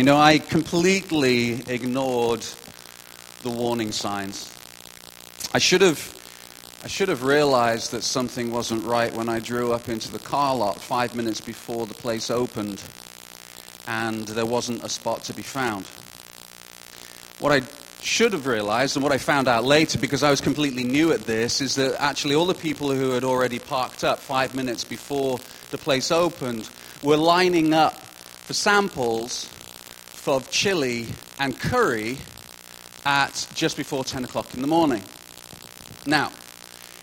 You know, I completely ignored the warning signs. I should have. I should have realized that something wasn't right when I drew up into the car lot five minutes before the place opened and there wasn't a spot to be found. What I should have realized, and what I found out later because I was completely new at this, is that actually all the people who had already parked up five minutes before the place opened were lining up for samples of chili and curry at just before 10 o'clock in the morning. Now,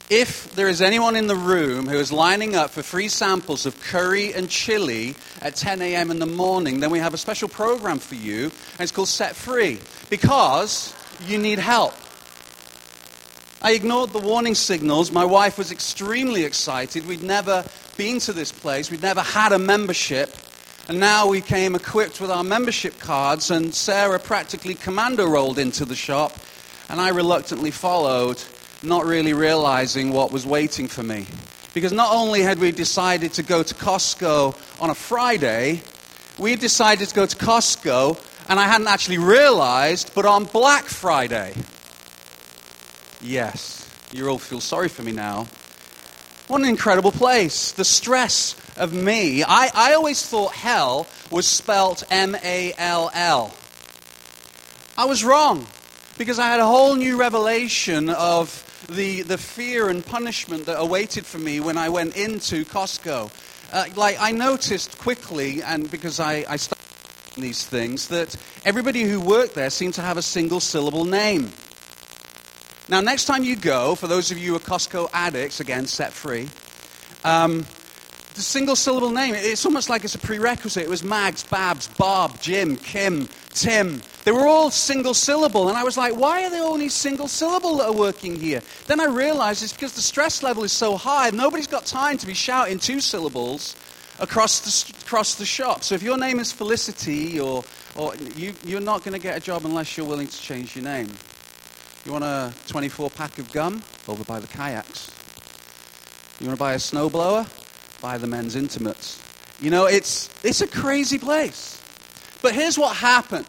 if there is anyone in the room who is lining up for free samples of curry and chili at 10 a.m. in the morning, then we have a special program for you, and it's called Set Free, because you need help. I ignored the warning signals. My wife was extremely excited. We'd never been to this place, we'd never had a membership. And now we came equipped with our membership cards, and Sarah practically commando rolled into the shop, and I reluctantly followed, not really realizing what was waiting for me. Because not only had we decided to go to Costco on a Friday, we had decided to go to Costco, and I hadn't actually realized, but on Black Friday. Yes, you all feel sorry for me now. What an incredible place. The stress of me. I, I always thought hell was spelt M A L L. I was wrong because I had a whole new revelation of the, the fear and punishment that awaited for me when I went into Costco. Uh, like, I noticed quickly, and because I, I started these things, that everybody who worked there seemed to have a single syllable name. Now, next time you go, for those of you who are Costco addicts, again, set free, um, the single syllable name, it's almost like it's a prerequisite. It was Mags, Babs, Bob, Jim, Kim, Tim. They were all single syllable. And I was like, why are they only single syllable that are working here? Then I realized it's because the stress level is so high, nobody's got time to be shouting two syllables across the, across the shop. So if your name is Felicity, or, or you, you're not going to get a job unless you're willing to change your name. You want a 24 pack of gum? Over by the kayaks. You want to buy a snowblower? Buy the men's intimates. You know, it's, it's a crazy place. But here's what happened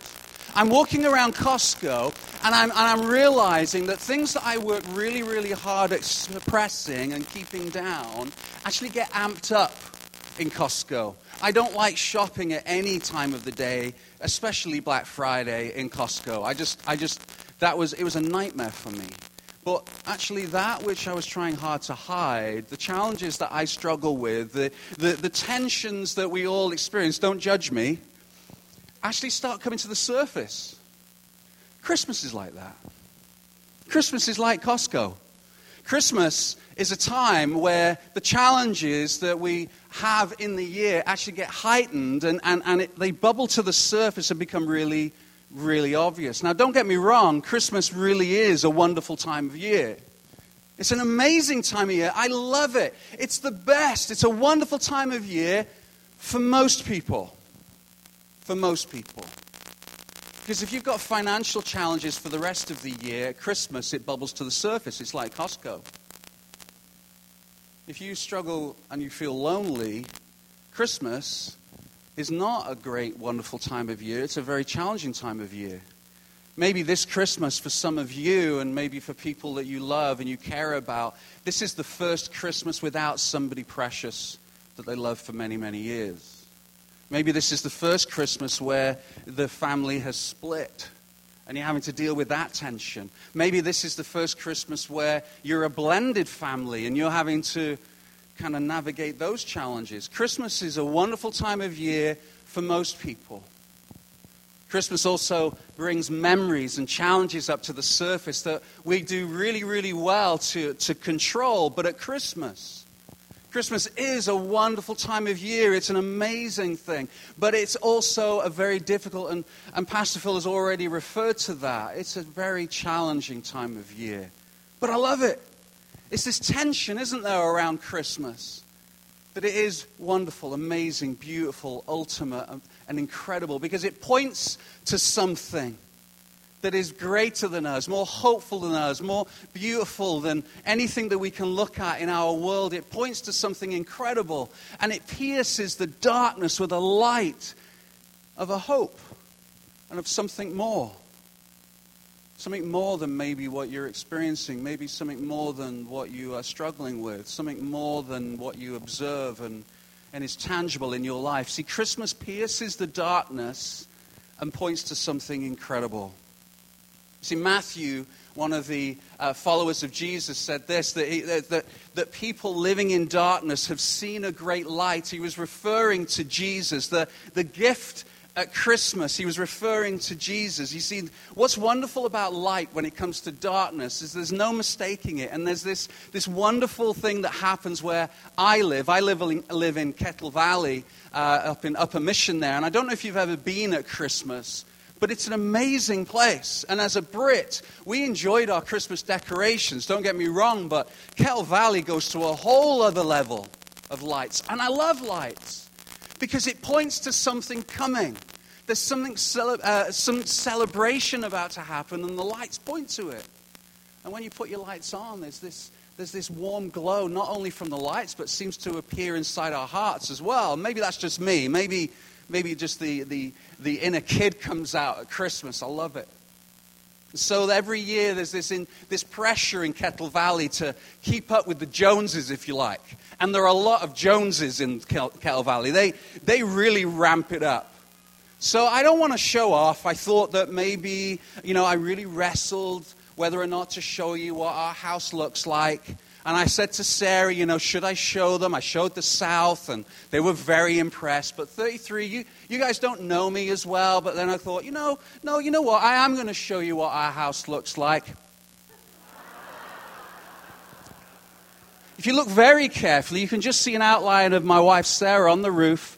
I'm walking around Costco and I'm, and I'm realizing that things that I work really, really hard at suppressing and keeping down actually get amped up in Costco. I don't like shopping at any time of the day, especially Black Friday in Costco. I just, I just, that was, it was a nightmare for me. But actually, that which I was trying hard to hide, the challenges that I struggle with, the, the, the tensions that we all experience, don't judge me, actually start coming to the surface. Christmas is like that. Christmas is like Costco. Christmas is a time where the challenges that we have in the year actually get heightened and, and, and it, they bubble to the surface and become really, really obvious. Now, don't get me wrong, Christmas really is a wonderful time of year. It's an amazing time of year. I love it. It's the best. It's a wonderful time of year for most people for most people. Because if you've got financial challenges for the rest of the year, Christmas, it bubbles to the surface. It's like Costco. If you struggle and you feel lonely, Christmas is not a great, wonderful time of year. It's a very challenging time of year. Maybe this Christmas, for some of you, and maybe for people that you love and you care about, this is the first Christmas without somebody precious that they love for many, many years. Maybe this is the first Christmas where the family has split and you're having to deal with that tension. Maybe this is the first Christmas where you're a blended family and you're having to kind of navigate those challenges. Christmas is a wonderful time of year for most people. Christmas also brings memories and challenges up to the surface that we do really, really well to, to control. But at Christmas, Christmas is a wonderful time of year. It's an amazing thing. But it's also a very difficult, and, and Pastor Phil has already referred to that. It's a very challenging time of year. But I love it. It's this tension, isn't there, around Christmas? That it is wonderful, amazing, beautiful, ultimate, and incredible because it points to something that is greater than us, more hopeful than us, more beautiful than anything that we can look at in our world. It points to something incredible and it pierces the darkness with a light of a hope. and of something more. Something more than maybe what you're experiencing, maybe something more than what you are struggling with, something more than what you observe and, and is tangible in your life. See, Christmas pierces the darkness and points to something incredible. See, Matthew, one of the uh, followers of Jesus, said this that, he, that, that, that people living in darkness have seen a great light. He was referring to Jesus, the, the gift at Christmas, he was referring to Jesus. You see, what's wonderful about light when it comes to darkness is there's no mistaking it. And there's this, this wonderful thing that happens where I live. I live live in Kettle Valley, uh, up in Upper Mission there. And I don't know if you've ever been at Christmas, but it's an amazing place. And as a Brit, we enjoyed our Christmas decorations. Don't get me wrong, but Kettle Valley goes to a whole other level of lights. And I love lights because it points to something coming. There's something, uh, some celebration about to happen, and the lights point to it. And when you put your lights on, there's this, there's this warm glow, not only from the lights, but seems to appear inside our hearts as well. Maybe that's just me. Maybe, maybe just the, the, the inner kid comes out at Christmas. I love it. So every year there's this, in, this pressure in Kettle Valley to keep up with the Joneses, if you like. And there are a lot of Joneses in Kettle Valley. They, they really ramp it up. So I don't want to show off. I thought that maybe, you know, I really wrestled whether or not to show you what our house looks like. And I said to Sarah, you know, should I show them? I showed the South, and they were very impressed. But 33, you, you guys don't know me as well. But then I thought, you know, no, you know what? I am going to show you what our house looks like. If you look very carefully, you can just see an outline of my wife Sarah on the roof,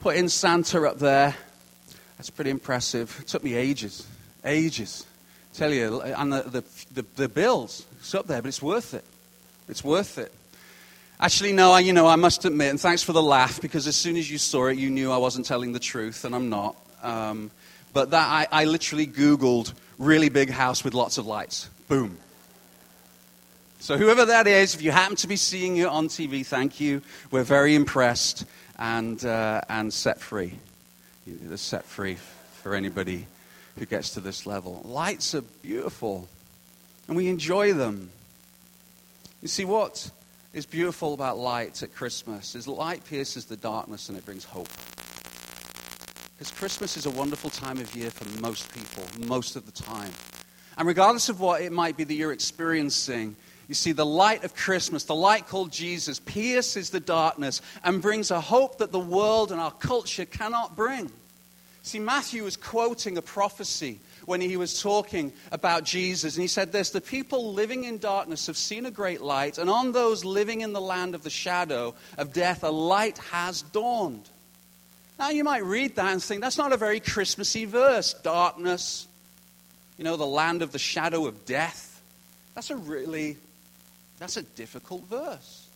putting Santa up there. That's pretty impressive. It took me ages, ages. Tell you, and the, the, the, the bills, it's up there, but it's worth it. It's worth it. Actually, no, I, you know, I must admit, and thanks for the laugh, because as soon as you saw it, you knew I wasn't telling the truth, and I'm not. Um, but that I, I literally Googled really big house with lots of lights. Boom. So, whoever that is, if you happen to be seeing it on TV, thank you. We're very impressed and, uh, and set free. They're set free for anybody who gets to this level. Lights are beautiful, and we enjoy them. You see, what is beautiful about light at Christmas is light pierces the darkness and it brings hope. Because Christmas is a wonderful time of year for most people, most of the time. And regardless of what it might be that you're experiencing, you see, the light of Christmas, the light called Jesus, pierces the darkness and brings a hope that the world and our culture cannot bring. See, Matthew is quoting a prophecy when he was talking about Jesus, and he said this The people living in darkness have seen a great light, and on those living in the land of the shadow of death, a light has dawned. Now, you might read that and think that's not a very Christmassy verse. Darkness, you know, the land of the shadow of death. That's a really that's a difficult verse.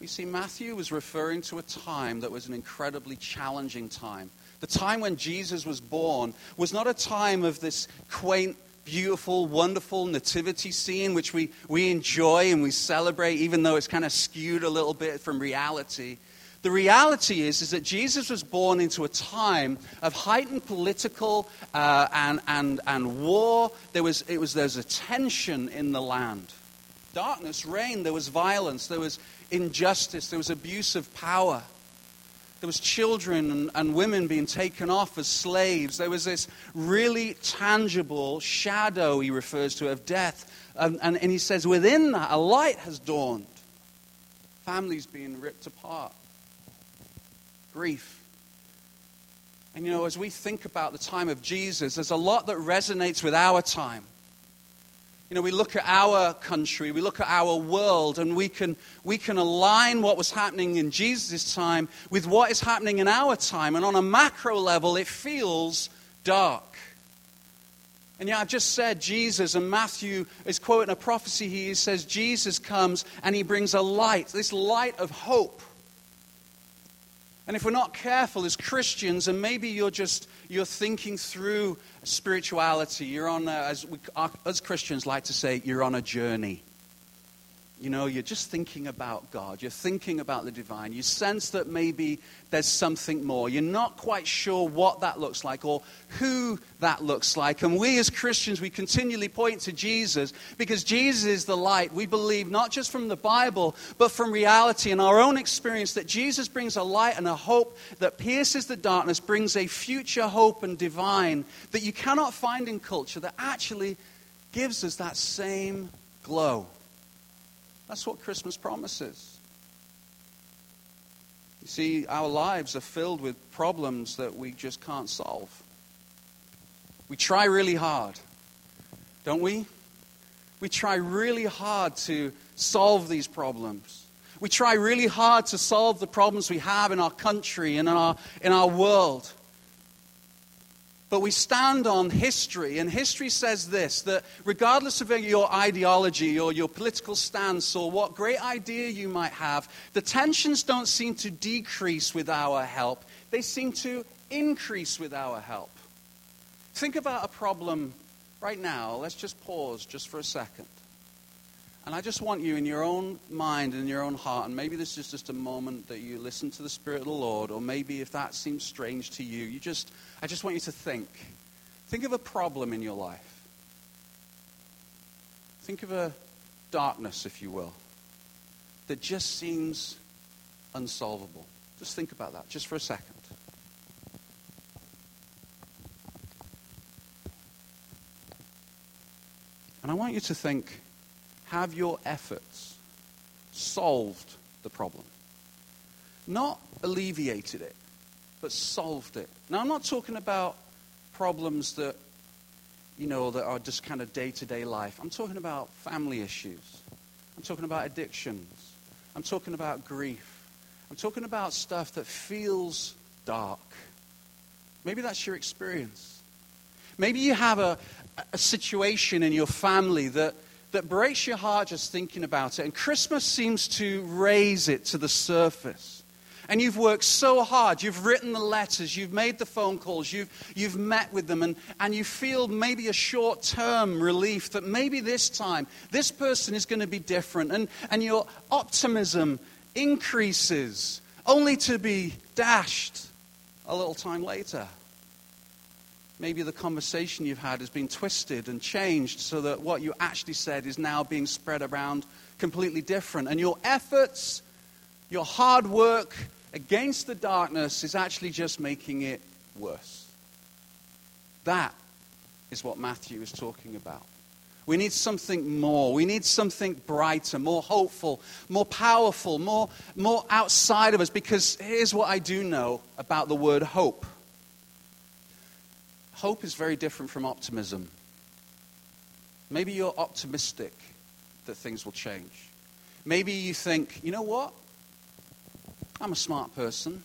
You see, Matthew was referring to a time that was an incredibly challenging time. The time when Jesus was born was not a time of this quaint, beautiful, wonderful nativity scene, which we, we enjoy and we celebrate, even though it's kind of skewed a little bit from reality. The reality is, is that Jesus was born into a time of heightened political uh, and, and, and war. There was, it was, there was a tension in the land darkness reigned. There was violence. There was injustice. There was abuse of power. There was children and, and, women being taken off as slaves. There was this really tangible shadow, he refers to, of death. And, and, and he says, within that, a light has dawned. Families being ripped apart. Grief. And you know, as we think about the time of Jesus, there's a lot that resonates with our time. You know, we look at our country, we look at our world, and we can, we can align what was happening in Jesus' time with what is happening in our time. And on a macro level, it feels dark. And yet, I've just said Jesus, and Matthew is quoting a prophecy. He says, Jesus comes and he brings a light, this light of hope. And if we're not careful as Christians, and maybe you're just you're thinking through spirituality, you're on a, as we, as Christians like to say, you're on a journey. You know, you're just thinking about God. You're thinking about the divine. You sense that maybe there's something more. You're not quite sure what that looks like or who that looks like. And we as Christians, we continually point to Jesus because Jesus is the light. We believe not just from the Bible, but from reality and our own experience that Jesus brings a light and a hope that pierces the darkness, brings a future hope and divine that you cannot find in culture that actually gives us that same glow. That's what Christmas promises. You see, our lives are filled with problems that we just can't solve. We try really hard, don't we? We try really hard to solve these problems. We try really hard to solve the problems we have in our country and in our, in our world. But we stand on history, and history says this that regardless of your ideology or your political stance or what great idea you might have, the tensions don't seem to decrease with our help, they seem to increase with our help. Think about a problem right now. Let's just pause just for a second. And I just want you in your own mind and in your own heart, and maybe this is just a moment that you listen to the Spirit of the Lord, or maybe if that seems strange to you, you just, I just want you to think. Think of a problem in your life. Think of a darkness, if you will, that just seems unsolvable. Just think about that, just for a second. And I want you to think have your efforts solved the problem? Not alleviated it, but solved it. Now, I'm not talking about problems that, you know, that are just kind of day to day life. I'm talking about family issues. I'm talking about addictions. I'm talking about grief. I'm talking about stuff that feels dark. Maybe that's your experience. Maybe you have a, a situation in your family that that breaks your heart just thinking about it. And Christmas seems to raise it to the surface. And you've worked so hard. You've written the letters. You've made the phone calls. You've, you've met with them. And, and you feel maybe a short term relief that maybe this time this person is going to be different. And, and your optimism increases only to be dashed a little time later. Maybe the conversation you've had has been twisted and changed so that what you actually said is now being spread around completely different. And your efforts, your hard work against the darkness is actually just making it worse. That is what Matthew is talking about. We need something more. We need something brighter, more hopeful, more powerful, more, more outside of us. Because here's what I do know about the word hope Hope is very different from optimism. Maybe you're optimistic that things will change. Maybe you think, you know what? I'm a smart person.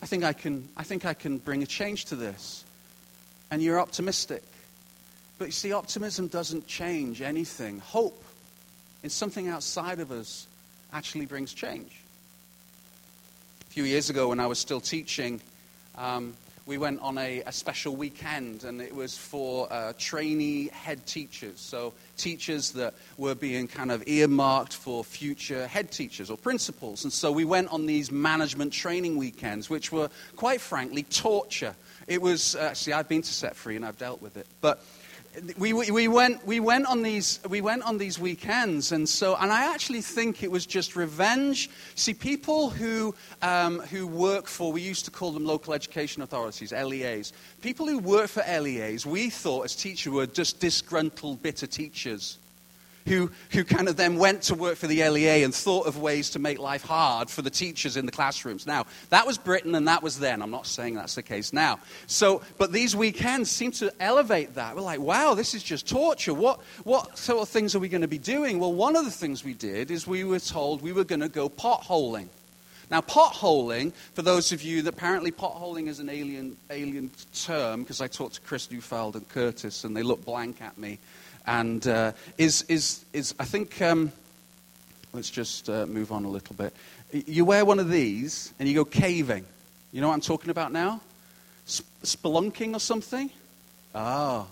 I think I can, I think I can bring a change to this. And you're optimistic. But you see, optimism doesn't change anything. Hope in something outside of us actually brings change. A few years ago, when I was still teaching, um, we went on a, a, special weekend, and it was for uh, trainee head teachers. So, teachers that were being kind of earmarked for future head teachers or principals. And so, we went on these management training weekends, which were, quite frankly, torture. It was, uh, see, I've been to Set Free and I've dealt with it. But we, we, went, we, went on these, we went on these weekends, and so, and I actually think it was just revenge. See, people who, um, who work for, we used to call them local education authorities, LEAs. People who work for LEAs, we thought as teachers were just disgruntled, bitter teachers who, who kind of then went to work for the LEA and thought of ways to make life hard for the teachers in the classrooms. Now, that was Britain and that was then. I'm not saying that's the case now. So, but these weekends seem to elevate that. We're like, wow, this is just torture. What, what sort of things are we going to be doing? Well, one of the things we did is we were told we were going to go potholing. Now, potholing, for those of you that apparently potholing is an alien, alien term, because I talked to Chris Newfeld and Curtis and they looked blank at me and uh, is, is, is, I think, um, let's just uh, move on a little bit. You wear one of these and you go caving. You know what I'm talking about now? Sp- spelunking or something? Ah.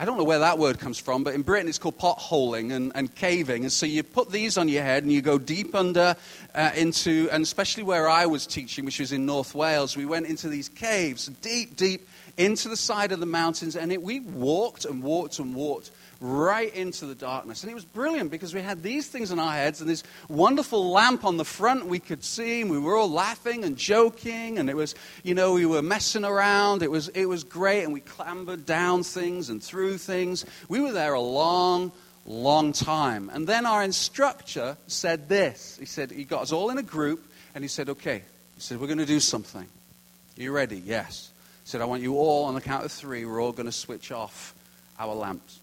I don't know where that word comes from, but in Britain it's called potholing and, and caving. And so you put these on your head and you go deep under uh, into, and especially where I was teaching, which was in North Wales, we went into these caves, deep, deep into the side of the mountains. And it, we walked and walked and walked right into the darkness. And it was brilliant because we had these things in our heads and this wonderful lamp on the front we could see. And we were all laughing and joking. And it was, you know, we were messing around. It was, it was great. And we clambered down things and through things. We were there a long, long time. And then our instructor said this. He said, he got us all in a group and he said, okay. He said, we're going to do something. Are you ready? Yes. He said, I want you all on the count of three, we're all going to switch off our lamps.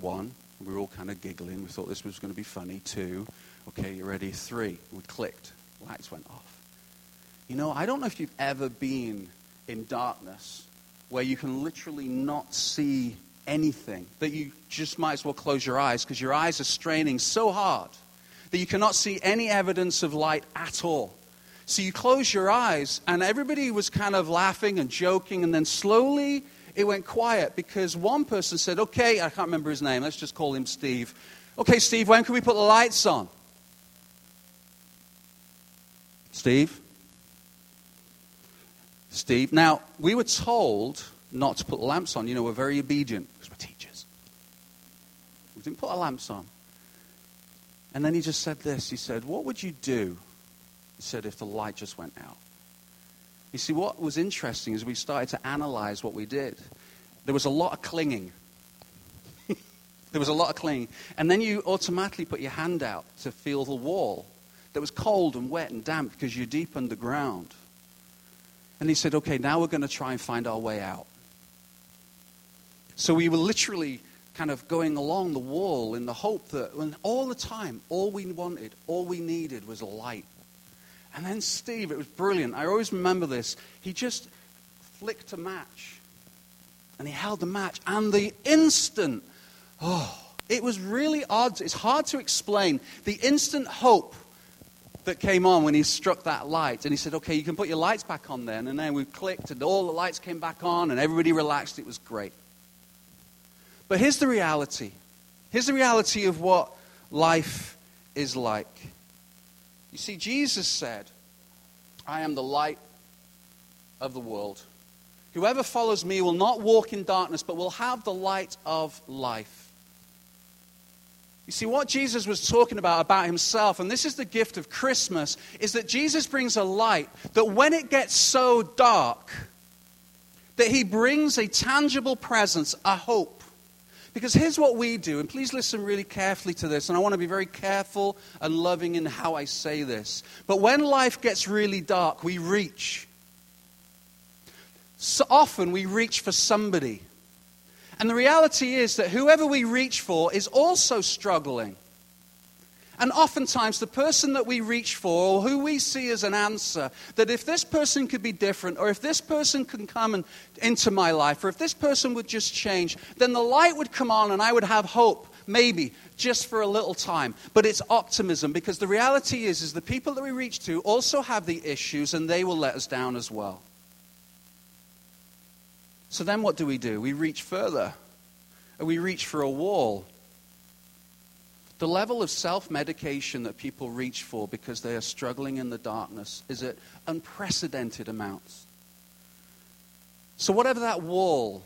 One. We were all kind of giggling. We thought this was going to be funny. Two. Okay, you ready? Three. We clicked. Lights went off. You know, I don't know if you've ever been in darkness where you can literally not see anything, that you just might as well close your eyes because your eyes are straining so hard that you cannot see any evidence of light at all. So you close your eyes, and everybody was kind of laughing and joking, and then slowly it went quiet because one person said, Okay, I can't remember his name, let's just call him Steve. Okay, Steve, when can we put the lights on? Steve? Steve. Now, we were told not to put the lamps on. You know, we're very obedient because we're teachers. We didn't put our lamps on. And then he just said this. He said, What would you do? He said, if the light just went out. You see, what was interesting is we started to analyze what we did. There was a lot of clinging. there was a lot of clinging. And then you automatically put your hand out to feel the wall that was cold and wet and damp because you're deep underground. And he said, okay, now we're going to try and find our way out. So we were literally kind of going along the wall in the hope that when all the time, all we wanted, all we needed was light. And then Steve, it was brilliant. I always remember this. He just flicked a match. And he held the match. And the instant, oh, it was really odd. It's hard to explain. The instant hope that came on when he struck that light. And he said, okay, you can put your lights back on then. And then we clicked, and all the lights came back on, and everybody relaxed. It was great. But here's the reality. Here's the reality of what life is like. You see, Jesus said, I am the light of the world. Whoever follows me will not walk in darkness, but will have the light of life. You see, what Jesus was talking about about himself, and this is the gift of Christmas, is that Jesus brings a light that when it gets so dark, that he brings a tangible presence, a hope because here's what we do, and please listen really carefully to this, and I want to be very careful and loving in how I say this. But when life gets really dark, we reach. So often we reach for somebody. And the reality is that whoever we reach for is also struggling. And oftentimes, the person that we reach for, or who we see as an answer, that if this person could be different, or if this person can come and, into my life, or if this person would just change, then the light would come on and I would have hope, maybe, just for a little time. But it's optimism, because the reality is, is the people that we reach to also have the issues, and they will let us down as well. So then what do we do? We reach further. And we reach for a wall the level of self medication that people reach for because they are struggling in the darkness is at unprecedented amounts. So, whatever that wall,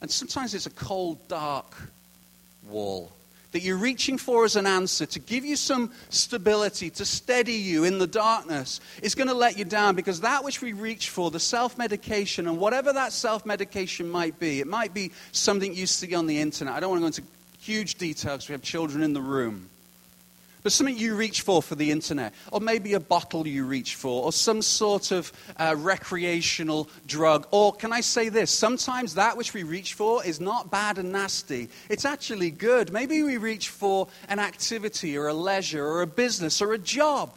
and sometimes it's a cold, dark wall that you're reaching for as an answer to give you some stability, to steady you in the darkness, is going to let you down because that which we reach for, the self medication, and whatever that self medication might be, it might be something you see on the internet. I don't want to go into huge details. We have children in the room. But something you reach for for the internet, or maybe a bottle you reach for, or some sort of uh, recreational drug. Or can I say this? Sometimes that which we reach for is not bad and nasty, it's actually good. Maybe we reach for an activity, or a leisure, or a business, or a job.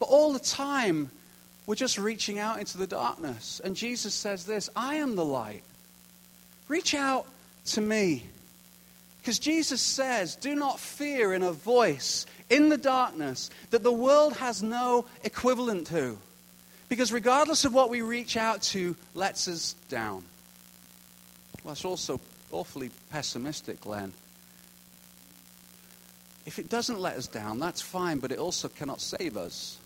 But all the time, we're just reaching out into the darkness. And Jesus says this I am the light. Reach out to me. Because Jesus says, Do not fear in a voice in the darkness that the world has no equivalent to. Because regardless of what we reach out to, lets us down. Well, that's also awfully pessimistic, Glenn. If it doesn't let us down, that's fine, but it also cannot save us.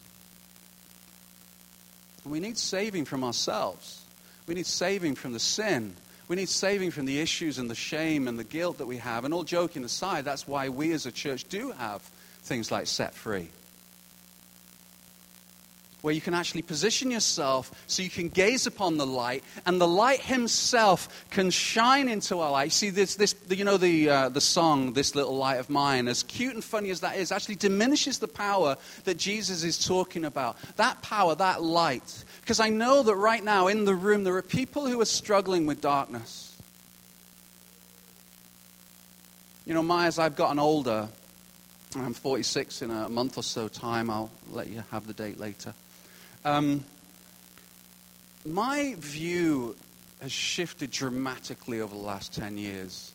And we need saving from ourselves. We need saving from the sin. We need saving from the issues and the shame and the guilt that we have. And all joking aside, that's why we as a church do have things like set free where you can actually position yourself so you can gaze upon the light, and the light himself can shine into our life. See, this, this you know, the, uh, the song, This Little Light of Mine, as cute and funny as that is, actually diminishes the power that Jesus is talking about. That power, that light. Because I know that right now in the room there are people who are struggling with darkness. You know, my, as I've gotten older, I'm 46 in a month or so time. I'll let you have the date later. Um, my view has shifted dramatically over the last 10 years.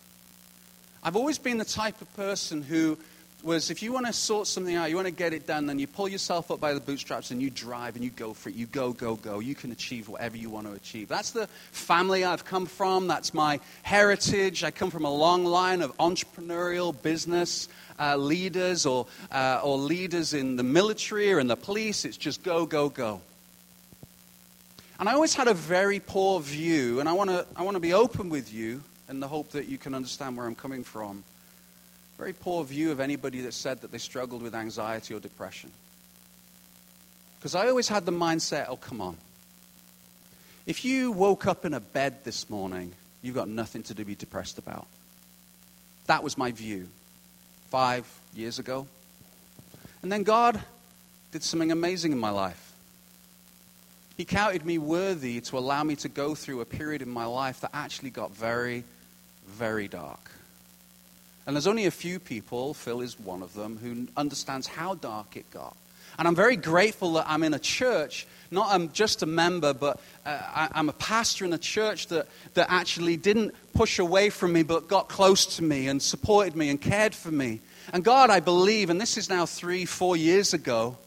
I've always been the type of person who was if you want to sort something out, you want to get it done, then you pull yourself up by the bootstraps and you drive and you go for it. You go, go, go. You can achieve whatever you want to achieve. That's the family I've come from. That's my heritage. I come from a long line of entrepreneurial business uh, leaders or, uh, or leaders in the military or in the police. It's just go, go, go. And I always had a very poor view, and I want to I wanna be open with you in the hope that you can understand where I'm coming from. Very poor view of anybody that said that they struggled with anxiety or depression. Because I always had the mindset oh, come on. If you woke up in a bed this morning, you've got nothing to be depressed about. That was my view five years ago. And then God did something amazing in my life. He counted me worthy to allow me to go through a period in my life that actually got very, very dark. And there's only a few people, Phil is one of them, who understands how dark it got. And I'm very grateful that I'm in a church, not I'm just a member, but uh, I, I'm a pastor in a church that, that actually didn't push away from me, but got close to me and supported me and cared for me. And God, I believe, and this is now three, four years ago,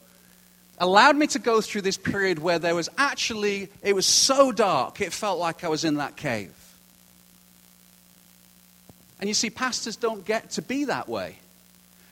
allowed me to go through this period where there was actually, it was so dark, it felt like I was in that cave. And you see, pastors don't get to be that way.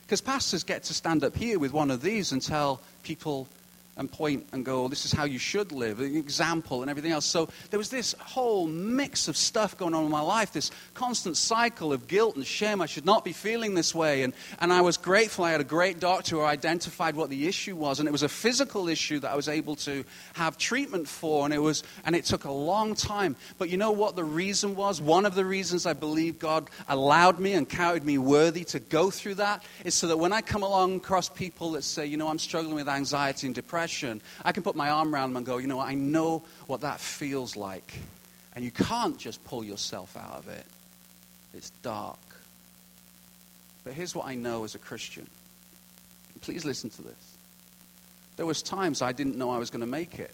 Because pastors get to stand up here with one of these and tell people and point and go, this is how you should live, an example and everything else. So there was this whole mix of stuff going on in my life, this constant cycle of guilt and shame. I should not be feeling this way. And, and I was grateful. I had a great doctor who identified what the issue was. And it was a physical issue that I was able to have treatment for. And it, was, and it took a long time. But you know what the reason was? One of the reasons I believe God allowed me and counted me worthy to go through that is so that when I come along across people that say, you know, I'm struggling with anxiety and depression, depression, I can put my arm around them and go, you know, I know what that feels like. And you can't just pull yourself out of it. It's dark. But here's what I know as a Christian. Please listen to this. There was times I didn't know I was going to make it.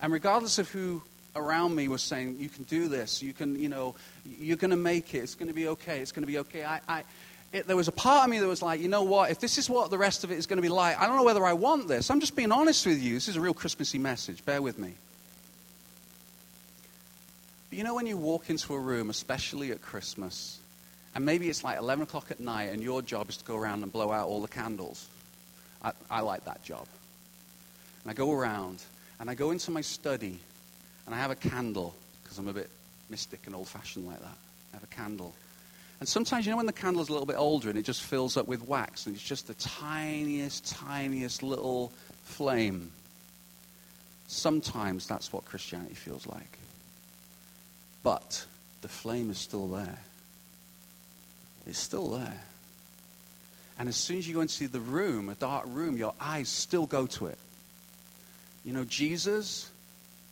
And regardless of who around me was saying, you can do this, you can, you know, you're going to make it, it's going to be okay, it's going to be okay. I, I, it, there was a part of me that was like, you know what, if this is what the rest of it is going to be like, I don't know whether I want this. I'm just being honest with you. This is a real Christmassy message. Bear with me. But you know, when you walk into a room, especially at Christmas, and maybe it's like 11 o'clock at night, and your job is to go around and blow out all the candles. I, I like that job. And I go around, and I go into my study, and I have a candle, because I'm a bit mystic and old fashioned like that. I have a candle. And sometimes, you know, when the candle's a little bit older and it just fills up with wax and it's just the tiniest, tiniest little flame. Sometimes that's what Christianity feels like. But the flame is still there. It's still there. And as soon as you go into the room, a dark room, your eyes still go to it. You know, Jesus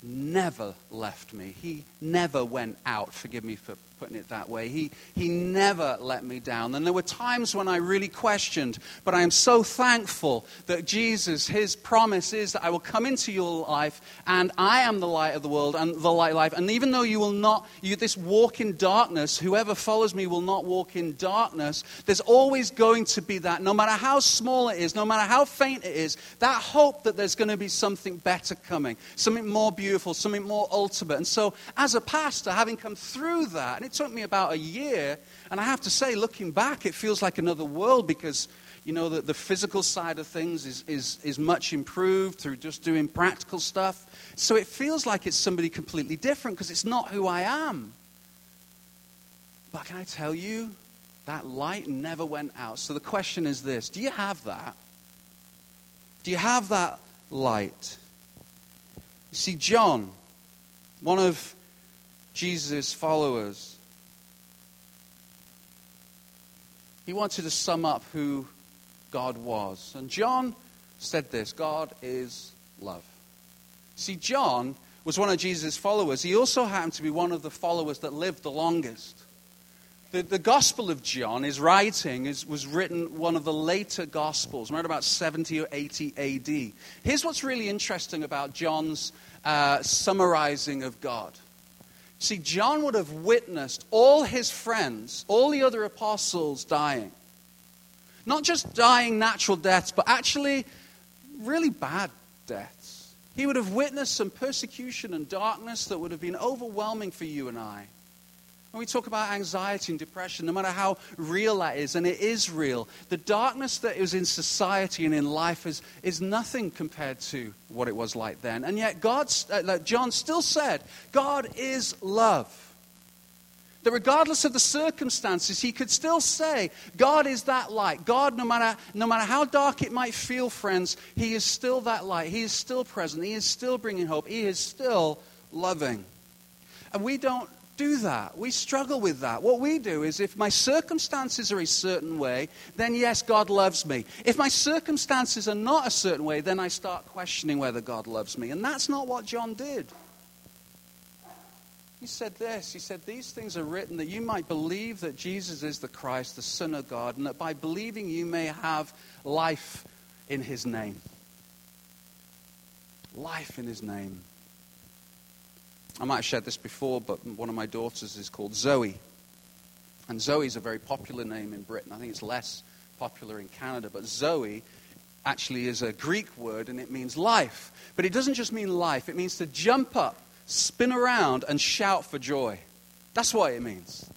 never left me. He never went out. Forgive me for putting it that way. He, he never let me down. And there were times when I really questioned, but I am so thankful that Jesus, his promise is that I will come into your life and I am the light of the world and the light of life. And even though you will not, you this walk in darkness, whoever follows me will not walk in darkness, there's always going to be that, no matter how small it is, no matter how faint it is, that hope that there's going to be something better coming, something more beautiful something more ultimate. And so, as a pastor, having come through that, and it took me about a year, and I have to say, looking back, it feels like another world because, you know, the, the physical side of things is, is, is much improved through just doing practical stuff. So it feels like it's somebody completely different because it's not who I am. But can I tell you, that light never went out. So the question is this Do you have that? Do you have that light? You see, John, one of Jesus' followers, he wanted to sum up who God was. And John said this God is love. See, John was one of Jesus' followers. He also happened to be one of the followers that lived the longest. The, the Gospel of John, his writing, is, was written one of the later Gospels, around about 70 or 80 AD. Here's what's really interesting about John's uh, summarizing of God. See, John would have witnessed all his friends, all the other apostles dying. Not just dying natural deaths, but actually really bad deaths. He would have witnessed some persecution and darkness that would have been overwhelming for you and I. When we talk about anxiety and depression, no matter how real that is, and it is real, the darkness that is in society and in life is, is nothing compared to what it was like then. And yet, God, uh, John still said, God is love. That regardless of the circumstances, he could still say, God is that light. God, no matter, no matter how dark it might feel, friends, he is still that light. He is still present. He is still bringing hope. He is still loving. And we don't do that. We struggle with that. What we do is if my circumstances are a certain way, then yes, God loves me. If my circumstances are not a certain way, then I start questioning whether God loves me. And that's not what John did. He said this He said, These things are written that you might believe that Jesus is the Christ, the Son of God, and that by believing you may have life in his name. Life in his name. I might have shared this before, but one of my daughters is called Zoe. And Zoe is a very popular name in Britain. I think it's less popular in Canada. But Zoe actually is a Greek word and it means life. But it doesn't just mean life, it means to jump up, spin around, and shout for joy. That's what it means.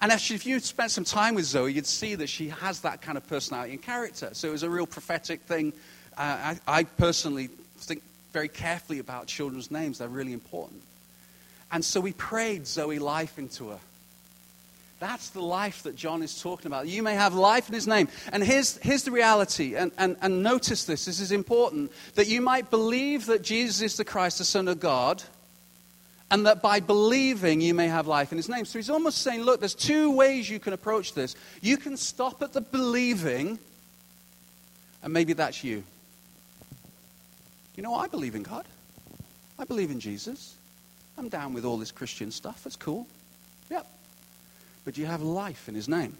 And actually, if you spent some time with Zoe, you'd see that she has that kind of personality and character. So it was a real prophetic thing. Uh, I, I personally think very carefully about children's names, they're really important. And so we prayed Zoe life into her. That's the life that John is talking about. You may have life in his name. And here's, here's the reality, and, and, and notice this, this is important that you might believe that Jesus is the Christ, the Son of God, and that by believing you may have life in his name. So he's almost saying, look, there's two ways you can approach this. You can stop at the believing, and maybe that's you. You know, I believe in God, I believe in Jesus. I'm down with all this Christian stuff. That's cool. Yep. But do you have life in his name?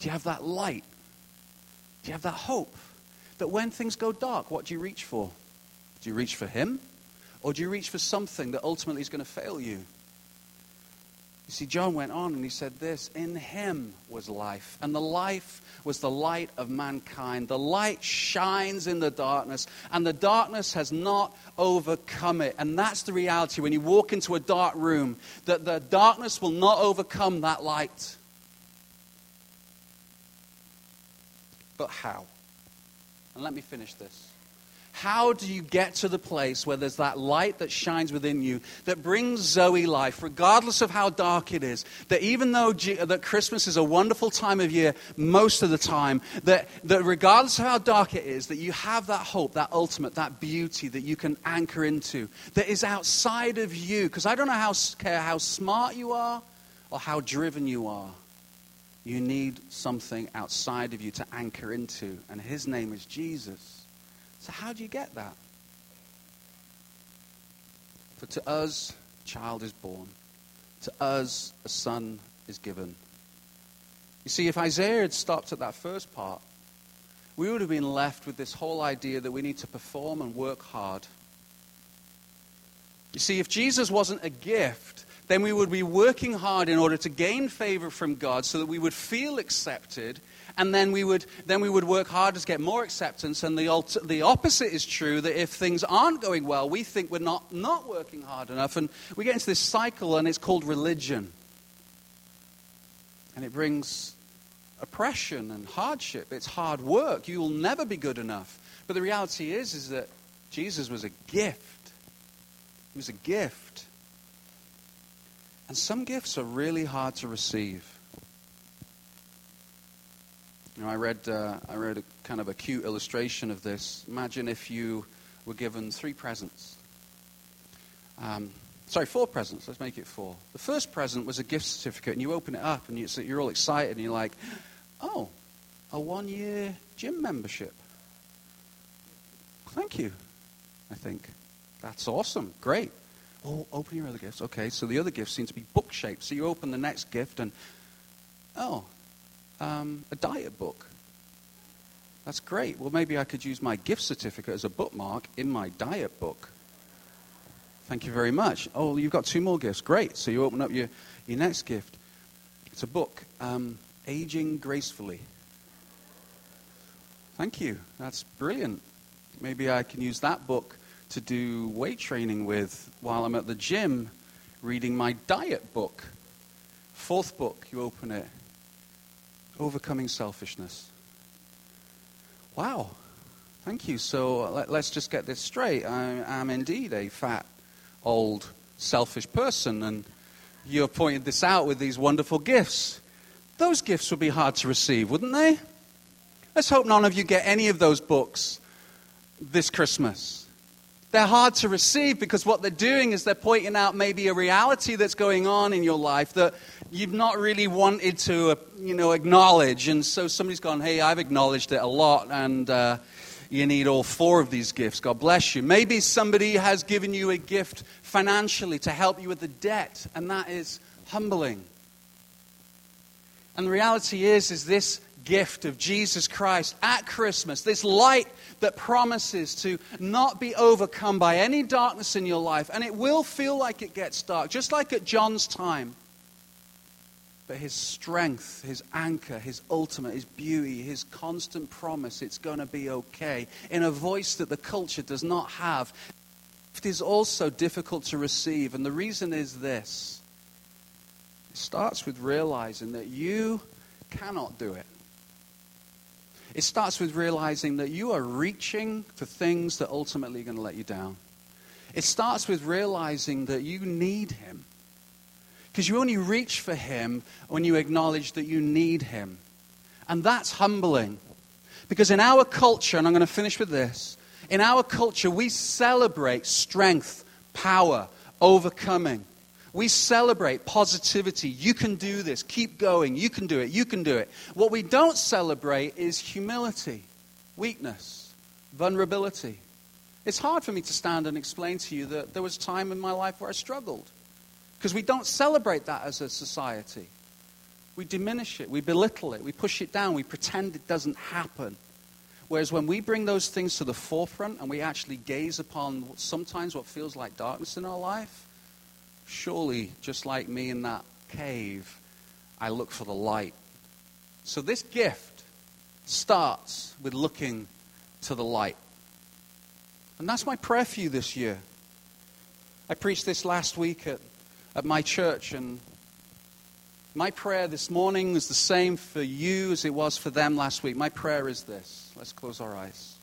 Do you have that light? Do you have that hope? That when things go dark, what do you reach for? Do you reach for him? Or do you reach for something that ultimately is going to fail you? You see, John went on and he said this In him was life, and the life was the light of mankind. The light shines in the darkness, and the darkness has not overcome it. And that's the reality when you walk into a dark room, that the darkness will not overcome that light. But how? And let me finish this. How do you get to the place where there's that light that shines within you that brings Zoe life, regardless of how dark it is? That even though G- that Christmas is a wonderful time of year most of the time, that, that regardless of how dark it is, that you have that hope, that ultimate, that beauty that you can anchor into, that is outside of you. Because I don't know how, care how smart you are or how driven you are. You need something outside of you to anchor into, and his name is Jesus. So, how do you get that? For to us, a child is born, to us, a son is given. You see, if Isaiah had stopped at that first part, we would have been left with this whole idea that we need to perform and work hard. You see, if Jesus wasn't a gift, then we would be working hard in order to gain favor from God so that we would feel accepted. And then we would, then we would work harder to get more acceptance. And the, alt- the opposite is true that if things aren't going well, we think we're not, not working hard enough. And we get into this cycle, and it's called religion. And it brings oppression and hardship. It's hard work. You will never be good enough. But the reality is, is that Jesus was a gift. He was a gift. And some gifts are really hard to receive. You know, I read, uh, I read a kind of a cute illustration of this. Imagine if you were given three presents. Um, sorry, four presents. Let's make it four. The first present was a gift certificate, and you open it up, and you, so you're all excited, and you're like, oh, a one year gym membership. Thank you, I think. That's awesome. Great. Oh, open your other gifts. Okay, so the other gifts seem to be book shaped. So you open the next gift and, oh, um, a diet book. That's great. Well, maybe I could use my gift certificate as a bookmark in my diet book. Thank you very much. Oh, you've got two more gifts. Great. So you open up your, your next gift. It's a book, um, Aging Gracefully. Thank you. That's brilliant. Maybe I can use that book to do weight training with while I'm at the gym reading my diet book. Fourth book, you open it Overcoming Selfishness. Wow. Thank you. So uh, let, us just get this straight. I am indeed a fat, old, selfish person, and you have pointed this out with these wonderful gifts. Those gifts would be hard to receive, wouldn't they? Let's hope none of you get any of those books this Christmas they're hard to receive because what they're doing is they're pointing out maybe a reality that's going on in your life that you've not really wanted to, uh, you know, acknowledge. And so somebody's gone, hey, I've acknowledged it a lot, and uh, you need all four of these gifts. God bless you. Maybe somebody has given you a gift financially to help you with the debt, and that is humbling. And the reality is, is this gift of Jesus Christ at Christmas, this light that promises to not be overcome by any darkness in your life. And it will feel like it gets dark, just like at John's time. But his strength, his anchor, his ultimate, his beauty, his constant promise, it's going to be okay, in a voice that the culture does not have. It is also difficult to receive. And the reason is this it starts with realizing that you cannot do it. It starts with realizing that you are reaching for things that ultimately are going to let you down. It starts with realizing that you need Him. Because you only reach for Him when you acknowledge that you need Him. And that's humbling. Because in our culture, and I'm going to finish with this, in our culture, we celebrate strength, power, overcoming. We celebrate positivity. You can do this. Keep going. You can do it. You can do it. What we don't celebrate is humility, weakness, vulnerability. It's hard for me to stand and explain to you that there was a time in my life where I struggled. Because we don't celebrate that as a society. We diminish it, we belittle it, we push it down, we pretend it doesn't happen. Whereas when we bring those things to the forefront and we actually gaze upon sometimes what feels like darkness in our life, Surely, just like me in that cave, I look for the light. So this gift starts with looking to the light. And that's my prayer for you this year. I preached this last week at, at my church, and my prayer this morning is the same for you as it was for them last week. My prayer is this. Let's close our eyes.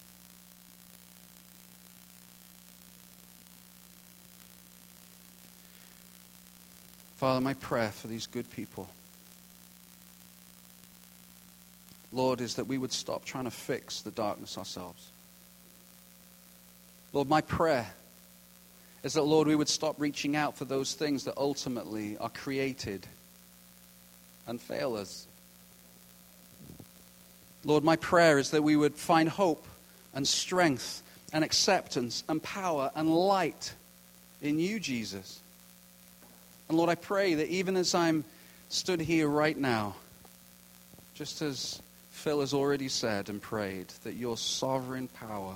Father, my prayer for these good people, Lord, is that we would stop trying to fix the darkness ourselves. Lord, my prayer is that, Lord, we would stop reaching out for those things that ultimately are created and fail us. Lord, my prayer is that we would find hope and strength and acceptance and power and light in you, Jesus. And Lord, I pray that even as I'm stood here right now, just as Phil has already said and prayed, that your sovereign power,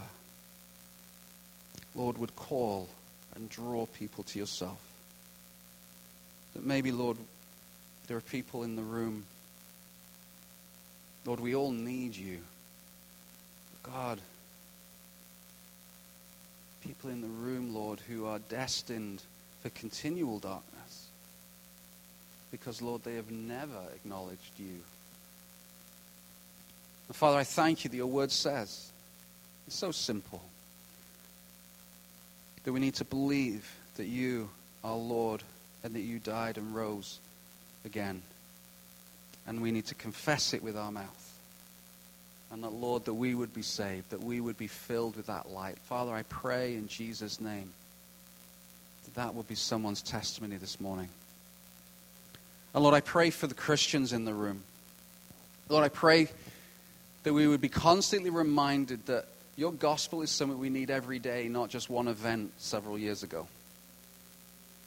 Lord, would call and draw people to yourself. That maybe, Lord, there are people in the room. Lord, we all need you. God, people in the room, Lord, who are destined for continual darkness. Because, Lord, they have never acknowledged you. And Father, I thank you that your word says, it's so simple, that we need to believe that you are Lord and that you died and rose again. And we need to confess it with our mouth. And that, Lord, that we would be saved, that we would be filled with that light. Father, I pray in Jesus' name that that will be someone's testimony this morning. And Lord, I pray for the Christians in the room. Lord, I pray that we would be constantly reminded that your gospel is something we need every day, not just one event several years ago.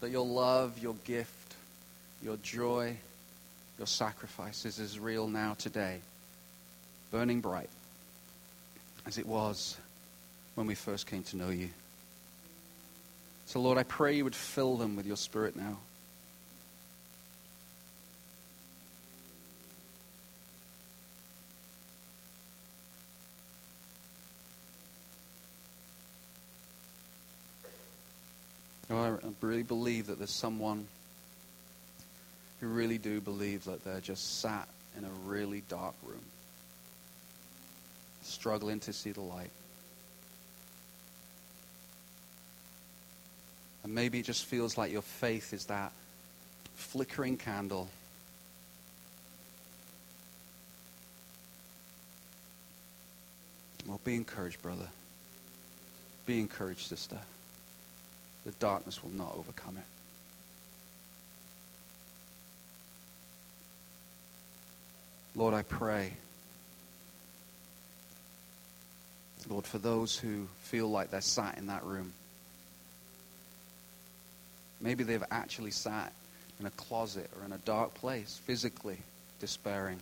That your love, your gift, your joy, your sacrifices is real now today, burning bright, as it was when we first came to know you. So, Lord, I pray you would fill them with your spirit now. I really believe that there's someone who really do believe that they're just sat in a really dark room, struggling to see the light. And maybe it just feels like your faith is that flickering candle. Well, be encouraged, brother. Be encouraged, sister. The darkness will not overcome it. Lord, I pray. Lord, for those who feel like they're sat in that room. Maybe they've actually sat in a closet or in a dark place, physically despairing.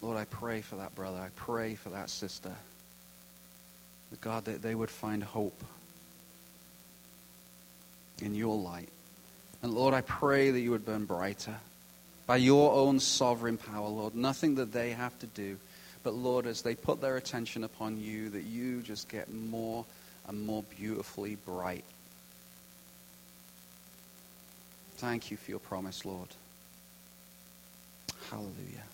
Lord, I pray for that brother. I pray for that sister. God, that they would find hope in your light. And Lord, I pray that you would burn brighter by your own sovereign power, Lord. Nothing that they have to do. But Lord, as they put their attention upon you, that you just get more and more beautifully bright. Thank you for your promise, Lord. Hallelujah.